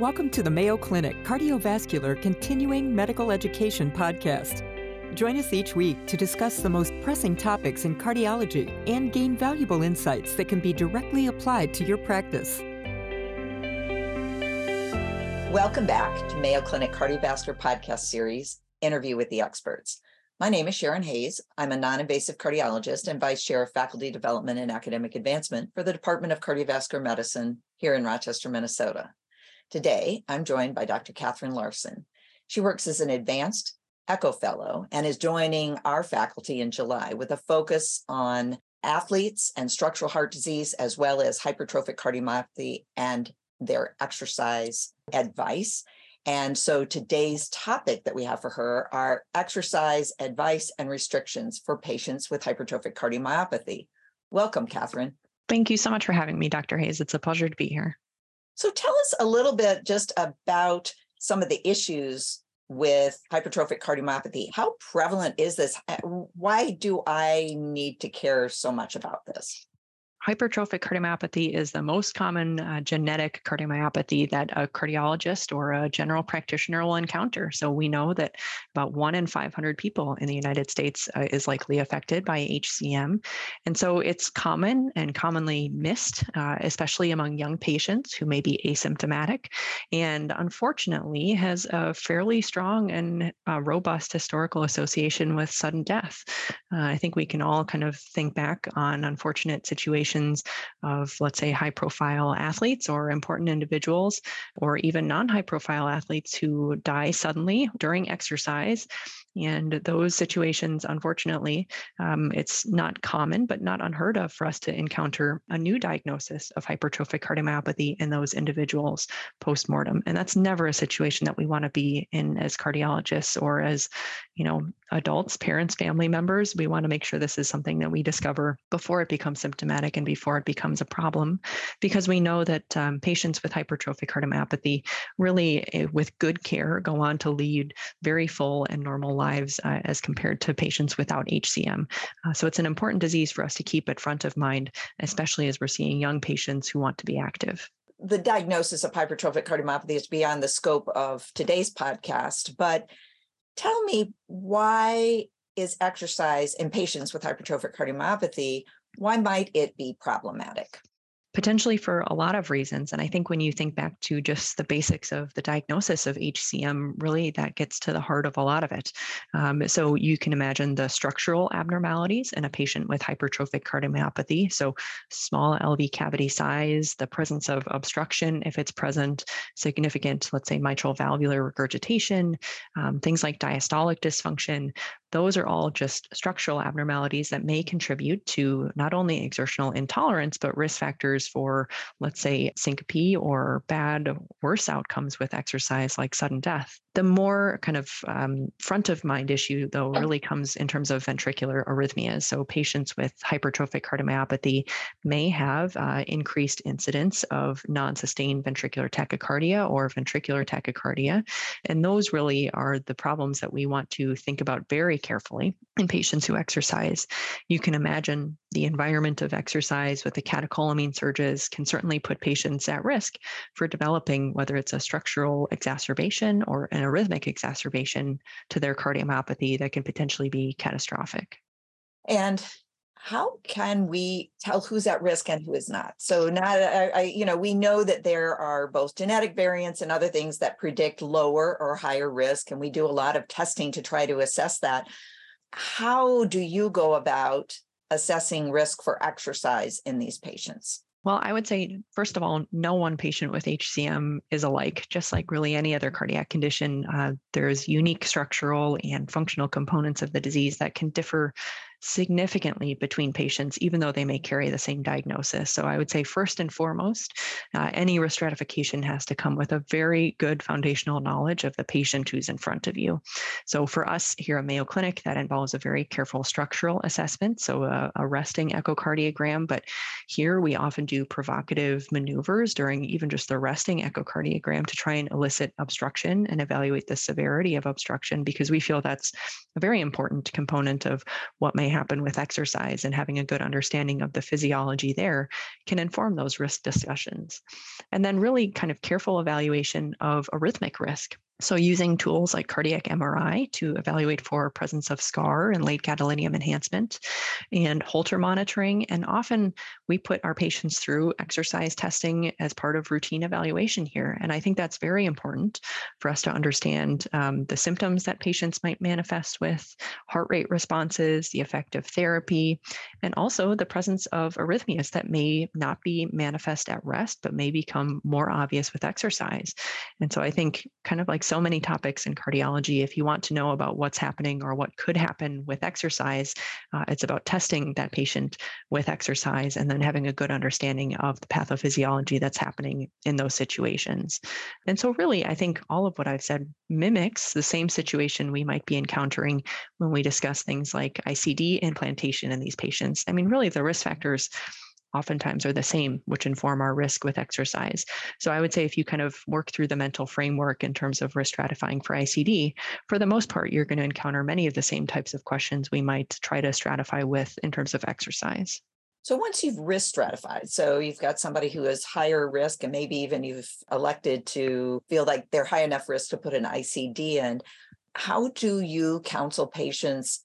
Welcome to the Mayo Clinic Cardiovascular Continuing Medical Education Podcast. Join us each week to discuss the most pressing topics in cardiology and gain valuable insights that can be directly applied to your practice. Welcome back to Mayo Clinic Cardiovascular Podcast Series Interview with the Experts. My name is Sharonne Hayes. I'm a non invasive cardiologist and Vice Chair of Faculty Development and Academic Advancement for the Department of Cardiovascular Medicine here in Rochester, Minnesota. Today, I'm joined by Dr. Kathryn Larson. She works as an advanced Echo Fellow and is joining our faculty in July with a focus on athletes and structural heart disease, as well as hypertrophic cardiomyopathy and their exercise advice. And so today's topic that we have for her are exercise advice and restrictions for patients with hypertrophic cardiomyopathy. Welcome, Catherine. Thank you so much for having me, Dr. Hayes. It's a pleasure to be here. So tell us a little bit just about some of the issues with hypertrophic cardiomyopathy. How prevalent is this? Why do I need to care so much about this? Hypertrophic cardiomyopathy is the most common uh, genetic cardiomyopathy that a cardiologist or a general practitioner will encounter. So we know that about one in 500 people in the United States uh, is likely affected by HCM. And so it's common and commonly missed, uh, especially among young patients who may be asymptomatic. And unfortunately, has a fairly strong and uh, robust historical association with sudden death. Uh, I think we can all kind of think back on unfortunate situations of, let's say, high profile athletes or important individuals, or even non high profile athletes who die suddenly during exercise and those situations, unfortunately, um, it's not common, but not unheard of for us to encounter a new diagnosis of hypertrophic cardiomyopathy in those individuals postmortem. And that's never a situation that we want to be in as cardiologists or as, you know, adults, parents, family members. We want to make sure this is something that we discover before it becomes symptomatic before it becomes a problem, because we know that um, patients with hypertrophic cardiomyopathy really, eh, with good care, go on to lead very full and normal lives uh, as compared to patients without HCM. Uh, so it's an important disease for us to keep at front of mind, especially as we're seeing young patients who want to be active. The diagnosis of hypertrophic cardiomyopathy is beyond the scope of today's podcast, but tell me why is exercise in patients with hypertrophic cardiomyopathy why might it be problematic potentially for a lot of reasons. And I think when you think back to just the basics of the diagnosis of HCM, really that gets to the heart of a lot of it. Um, so you can imagine the structural abnormalities in a patient with hypertrophic cardiomyopathy. So small LV cavity size, the presence of obstruction, if it's present, significant, let's say mitral valvular regurgitation, um, things like diastolic dysfunction, those are all just structural abnormalities that may contribute to not only exertional intolerance, but risk factors for, let's say, syncope or bad, worse outcomes with exercise like sudden death. The more kind of um, front of mind issue, though, really comes in terms of ventricular arrhythmias. So, patients with hypertrophic cardiomyopathy may have uh, increased incidence of non sustained ventricular tachycardia or ventricular tachycardia. And those really are the problems that we want to think about very carefully in patients who exercise. You can imagine the environment of exercise with the catecholamine surges can certainly put patients at risk for developing whether it's a structural exacerbation or an arrhythmic exacerbation to their cardiomyopathy that can potentially be catastrophic. And how can we tell who's at risk and who is not? So now, I, I, you know, we know that there are both genetic variants and other things that predict lower or higher risk, and we do a lot of testing to try to assess that. How do you go about assessing risk for exercise in these patients? Well, I would say, first of all, no one patient with HCM is alike, just like really any other cardiac condition. Uh, there's unique structural and functional components of the disease that can differ significantly between patients, even though they may carry the same diagnosis. So I would say, first and foremost, uh, any risk stratification has to come with a very good foundational knowledge of the patient who's in front of you. So for us here at Mayo Clinic, that involves a very careful structural assessment, so a, a resting echocardiogram. But here we often do provocative maneuvers during even just the resting echocardiogram to try and elicit obstruction and evaluate the severity of obstruction because we feel that's a very important component of what may happen with exercise and having a good understanding of the physiology there can inform those risk discussions. And then, really, kind of careful evaluation of arrhythmic risk. So, using tools like cardiac MRI to evaluate for presence of scar and late gadolinium enhancement and Holter monitoring. And often we put our patients through exercise testing as part of routine evaluation here. And I think that's very important for us to understand um, the symptoms that patients might manifest with, heart rate responses, the effect of therapy, and also the presence of arrhythmias that may not be manifest at rest, but may become more obvious with exercise. And so I think, kind of like so many topics in cardiology. If you want to know about what's happening or what could happen with exercise, uh, it's about testing that patient with exercise and then having a good understanding of the pathophysiology that's happening in those situations. And so, really, I think all of what I've said mimics the same situation we might be encountering when we discuss things like ICD implantation in these patients. I mean, really, the risk factors oftentimes are the same, which inform our risk with exercise. So I would say if you kind of work through the mental framework in terms of risk stratifying for ICD, for the most part, you're going to encounter many of the same types of questions we might try to stratify with in terms of exercise. So once you've risk stratified, so you've got somebody who is higher risk, and maybe even you've elected to feel like they're high enough risk to put an ICD in, how do you counsel patients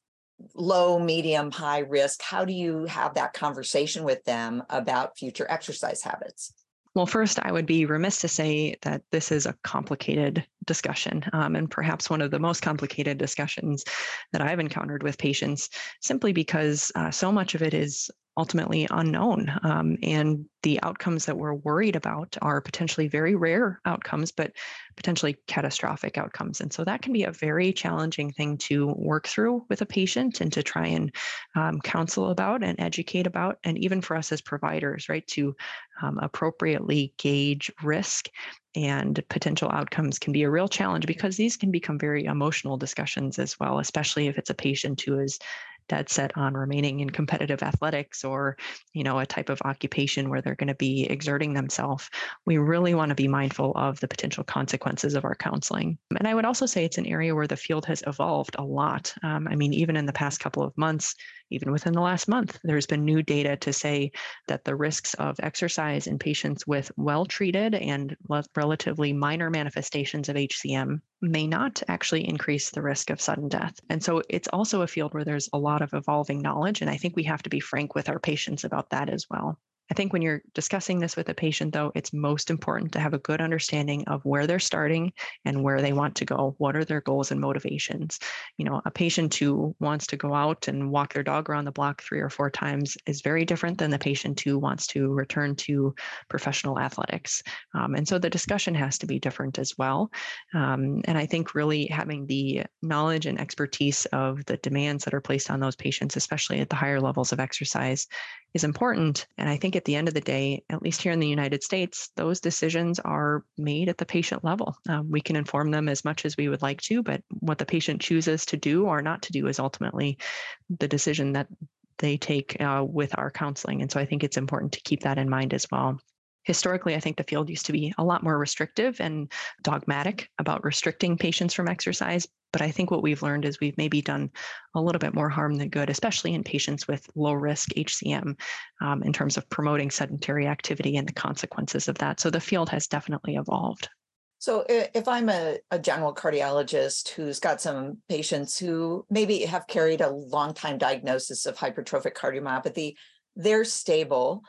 low, medium, high risk, how do you have that conversation with them about future exercise habits? Well, first, I would be remiss to say that this is a complicated discussion, um, and perhaps one of the most complicated discussions that I've encountered with patients, simply because uh, so much of it is ultimately unknown. Um, and the outcomes that we're worried about are potentially very rare outcomes, but potentially catastrophic outcomes. And so that can be a very challenging thing to work through with a patient and to try and um, counsel about and educate about. And even for us as providers, right, to um, appropriately gauge risk and potential outcomes can be a real challenge because these can become very emotional discussions as well, especially if it's a patient who is dead set on remaining in competitive athletics or you know a type of occupation where they're going to be exerting themselves we really want to be mindful of the potential consequences of our counseling. And i would also say it's an area where the field has evolved a lot. Um, i mean even in the past couple of months even within the last month, there's been new data to say that the risks of exercise in patients with well treated and relatively minor manifestations of HCM may not actually increase the risk of sudden death. And so it's also a field where there's a lot of evolving knowledge. And I think we have to be frank with our patients about that as well. I think when you're discussing this with a patient, though, it's most important to have a good understanding of where they're starting and where they want to go. What are their goals and motivations? You know, a patient who wants to go out and walk their dog around the block three or four times is very different than the patient who wants to return to professional athletics. Um, and so the discussion has to be different as well. Um, and I think really having the knowledge and expertise of the demands that are placed on those patients, especially at the higher levels of exercise, is important. And I think at the end of the day, at least here in the United States, those decisions are made at the patient level. Um, we can inform them as much as we would like to, but what the patient chooses to do or not to do is ultimately the decision that they take uh, with our counseling. And so I think it's important to keep that in mind as well historically, I think the field used to be a lot more restrictive and dogmatic about restricting patients from exercise. But I think what we've learned is we've maybe done a little bit more harm than good, especially in patients with low risk HCM um, in terms of promoting sedentary activity and the consequences of that. So the field has definitely evolved. So if I'm a, a, general cardiologist who's got some patients who maybe have carried a long time diagnosis of hypertrophic cardiomyopathy, they're stable.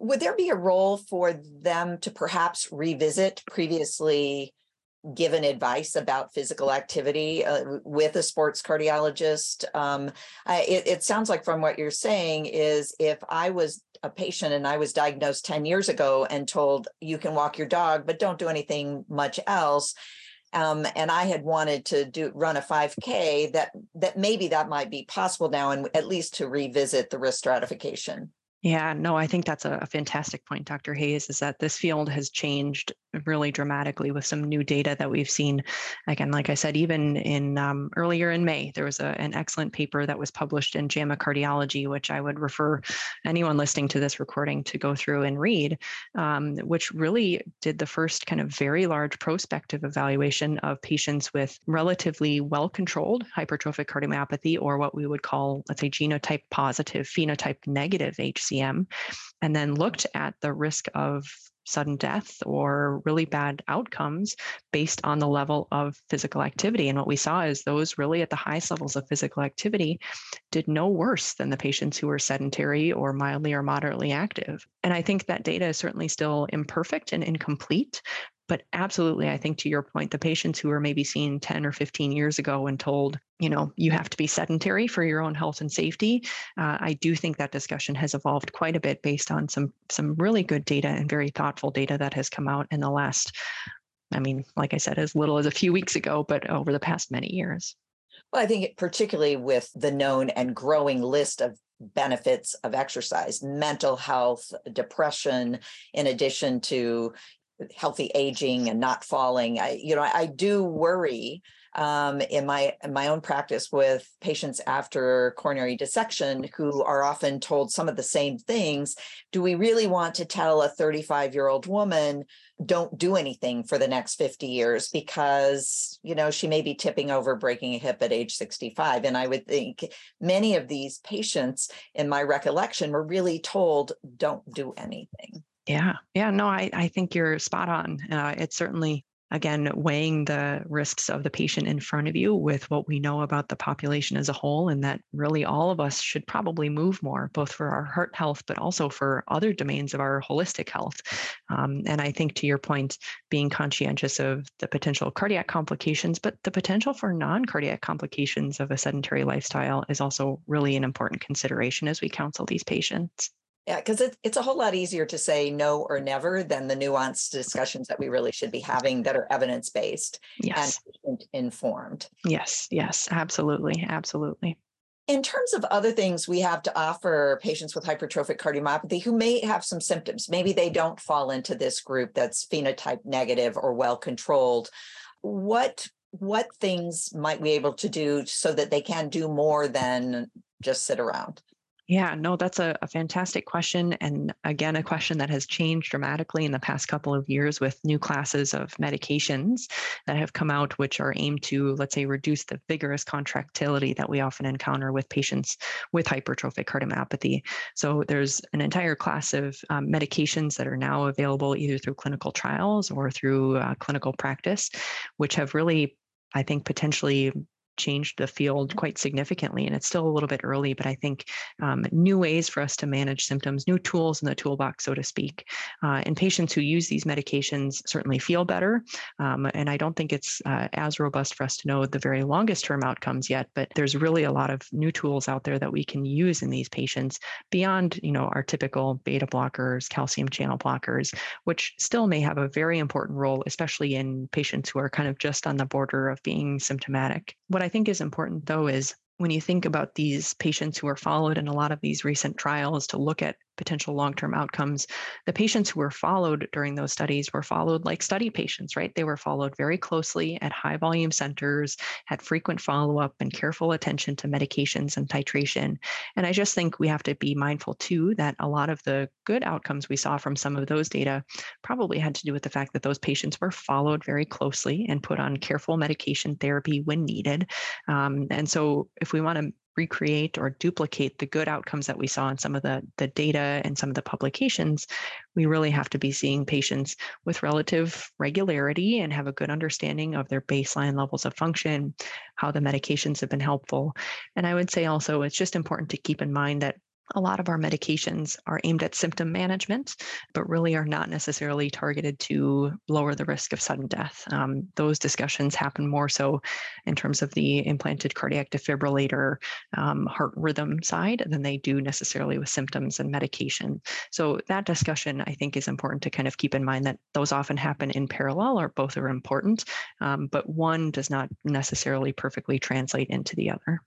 Would there be a role for them to perhaps revisit previously given advice about physical activity uh, with a sports cardiologist. Um, I, it, it, sounds like from what you're saying is if I was a patient and I was diagnosed 10 years ago and told you can walk your dog, but don't do anything much else. Um, and I had wanted to do run a 5K, that that maybe that might be possible now, and at least to revisit the risk stratification. Yeah, no, I think that's a, fantastic point, Dr. Hayes, is that this field has changed really dramatically with some new data that we've seen. Again, like I said, even in um, earlier in May, there was a, an excellent paper that was published in JAMA Cardiology, which I would refer anyone listening to this recording to go through and read, um, which really did the first kind of very large prospective evaluation of patients with relatively well controlled hypertrophic cardiomyopathy, or what we would call, let's say, genotype positive, phenotype negative HCM, and then looked at the risk of sudden death or really bad outcomes based on the level of physical activity. And what we saw is those really at the highest levels of physical activity did no worse than the patients who were sedentary or mildly or moderately active. And I think that data is certainly still imperfect and incomplete, but absolutely, I think to your point, the patients who were maybe seen 10 or 15 years ago and told, you know, you have to be sedentary for your own health and safety, uh, I do think that discussion has evolved quite a bit based on some some really good data and very thoughtful data that has come out in the last, I mean, like I said, as little as a few weeks ago, but over the past many years. Well, I think particularly with the known and growing list of benefits of exercise, mental health, depression, in addition to healthy aging and not falling. I, you know, I, do worry um, in my in my own practice with patients after coronary dissection who are often told some of the same things. Do we really want to tell a 35 year old woman don't do anything for the next 50 years because you know she may be tipping over breaking a hip at age 65 and i would think many of these patients in my recollection were really told don't do anything yeah, yeah, no, I, I think you're spot on. Uh, it's certainly, again, weighing the risks of the patient in front of you with what we know about the population as a whole, and that really all of us should probably move more, both for our heart health, but also for other domains of our holistic health. Um, and I think to your point, being conscientious of the potential cardiac complications, but the potential for non cardiac complications of a sedentary lifestyle is also really an important consideration as we counsel these patients. Yeah, because it, it's a whole lot easier to say no or never than the nuanced discussions that we really should be having that are evidence based yes. and informed. Yes, yes, absolutely, absolutely. In terms of other things we have to offer patients with hypertrophic cardiomyopathy who may have some symptoms, maybe they don't fall into this group that's phenotype negative or well controlled. What what things might we be able to do so that they can do more than just sit around? Yeah, no, that's a, a, fantastic question. And again, a question that has changed dramatically in the past couple of years with new classes of medications that have come out, which are aimed to, let's say, reduce the vigorous contractility that we often encounter with patients with hypertrophic cardiomyopathy. So there's an entire class of um, medications that are now available either through clinical trials or through uh, clinical practice, which have really I think potentially changed the field quite significantly. And it's still a little bit early, but I think um, new ways for us to manage symptoms, new tools in the toolbox, so to speak. Uh, and patients who use these medications certainly feel better. Um, and I don't think it's uh, as robust for us to know the very longest term outcomes yet, but there's really a lot of new tools out there that we can use in these patients beyond, you know, our typical beta blockers, calcium channel blockers, which still may have a very important role, especially in patients who are kind of just on the border of being symptomatic. What I think is important though is when you think about these patients who are followed in a lot of these recent trials to look at potential long-term outcomes. The patients who were followed during those studies were followed like study patients right? They were followed very closely at high volume centers had frequent follow-up and careful attention to medications and titration. And i just think we have to be mindful too that a lot of the good outcomes we saw from some of those data probably had to do with the fact that those patients were followed very closely and put on careful medication therapy when needed. Um, and so if we want to recreate or duplicate the good outcomes that we saw in some of the, the data and some of the publications, we really have to be seeing patients with relative regularity and have a good understanding of their baseline levels of function, how the medications have been helpful. And I would say also it's just important to keep in mind that a lot of our medications are aimed at symptom management, but really are not necessarily targeted to lower the risk of sudden death. Um, those discussions happen more so in terms of the implanted cardiac defibrillator um, heart rhythm side than they do necessarily with symptoms and medication. So, that discussion I think is important to kind of keep in mind that those often happen in parallel or both are important, um, but one does not necessarily perfectly translate into the other.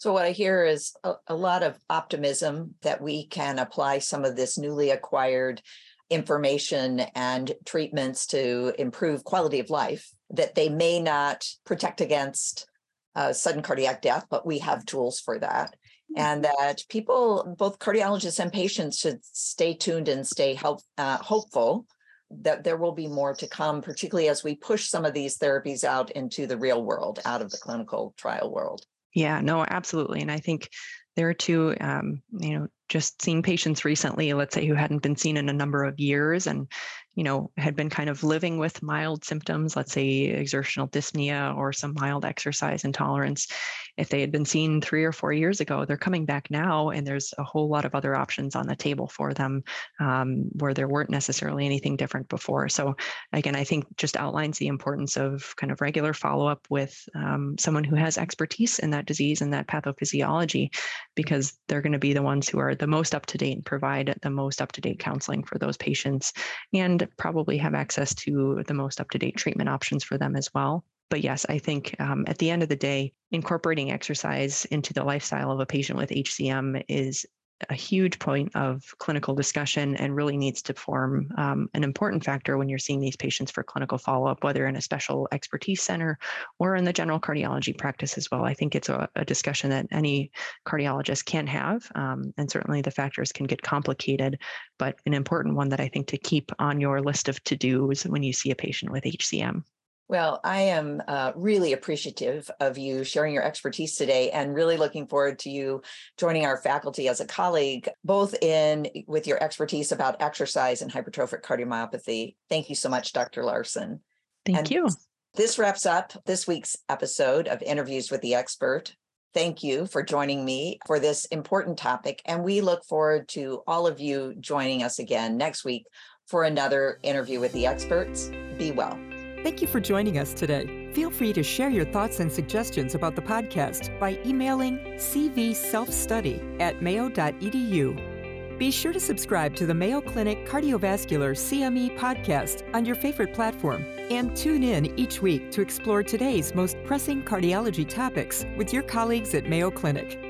So, what I hear is a, a, lot of optimism that we can apply some of this newly acquired information and treatments to improve quality of life, that they may not protect against uh, sudden cardiac death, but we have tools for that. And that people, both cardiologists and patients, should stay tuned and stay help, uh, hopeful that there will be more to come, particularly as we push some of these therapies out into the real world, out of the clinical trial world. Yeah, no, absolutely. And I think there are two, um, you know, just seeing patients recently, let's say who hadn't been seen in a number of years and you know, had been kind of living with mild symptoms, let's say exertional dyspnea or some mild exercise intolerance, if they had been seen three or four years ago, they're coming back now, and there's a whole lot of other options on the table for them um, where there weren't necessarily anything different before. So, again, I think just outlines the importance of kind of regular follow up with um, someone who has expertise in that disease and that pathophysiology, because they're going to be the ones who are the most up to date and provide the most up to date counseling for those patients. And probably have access to the most up to date treatment options for them as well. But yes, I think um, at the end of the day, incorporating exercise into the lifestyle of a patient with HCM is a huge point of clinical discussion and really needs to form um, an important factor when you're seeing these patients for clinical follow-up, whether in a special expertise center or in the general cardiology practice as well. I think it's a, a discussion that any cardiologist can have, um, and certainly the factors can get complicated, but an important one that I think to keep on your list of to-dos when you see a patient with HCM. Well, I am uh, really appreciative of you sharing your expertise today and really looking forward to you joining our faculty as a colleague, both in with your expertise about exercise and hypertrophic cardiomyopathy. Thank you so much, Dr. Larson. Thank and you. This wraps up this week's episode of Interviews with the Expert. Thank you for joining me for this important topic. And we look forward to all of you joining us again next week for another interview with the experts. Be well. Thank you for joining us today. Feel free to share your thoughts and suggestions about the podcast by emailing cvselfstudy at mayo.edu. Be sure to subscribe to the Mayo Clinic Cardiovascular CME podcast on your favorite platform and tune in each week to explore today's most pressing cardiology topics with your colleagues at Mayo Clinic.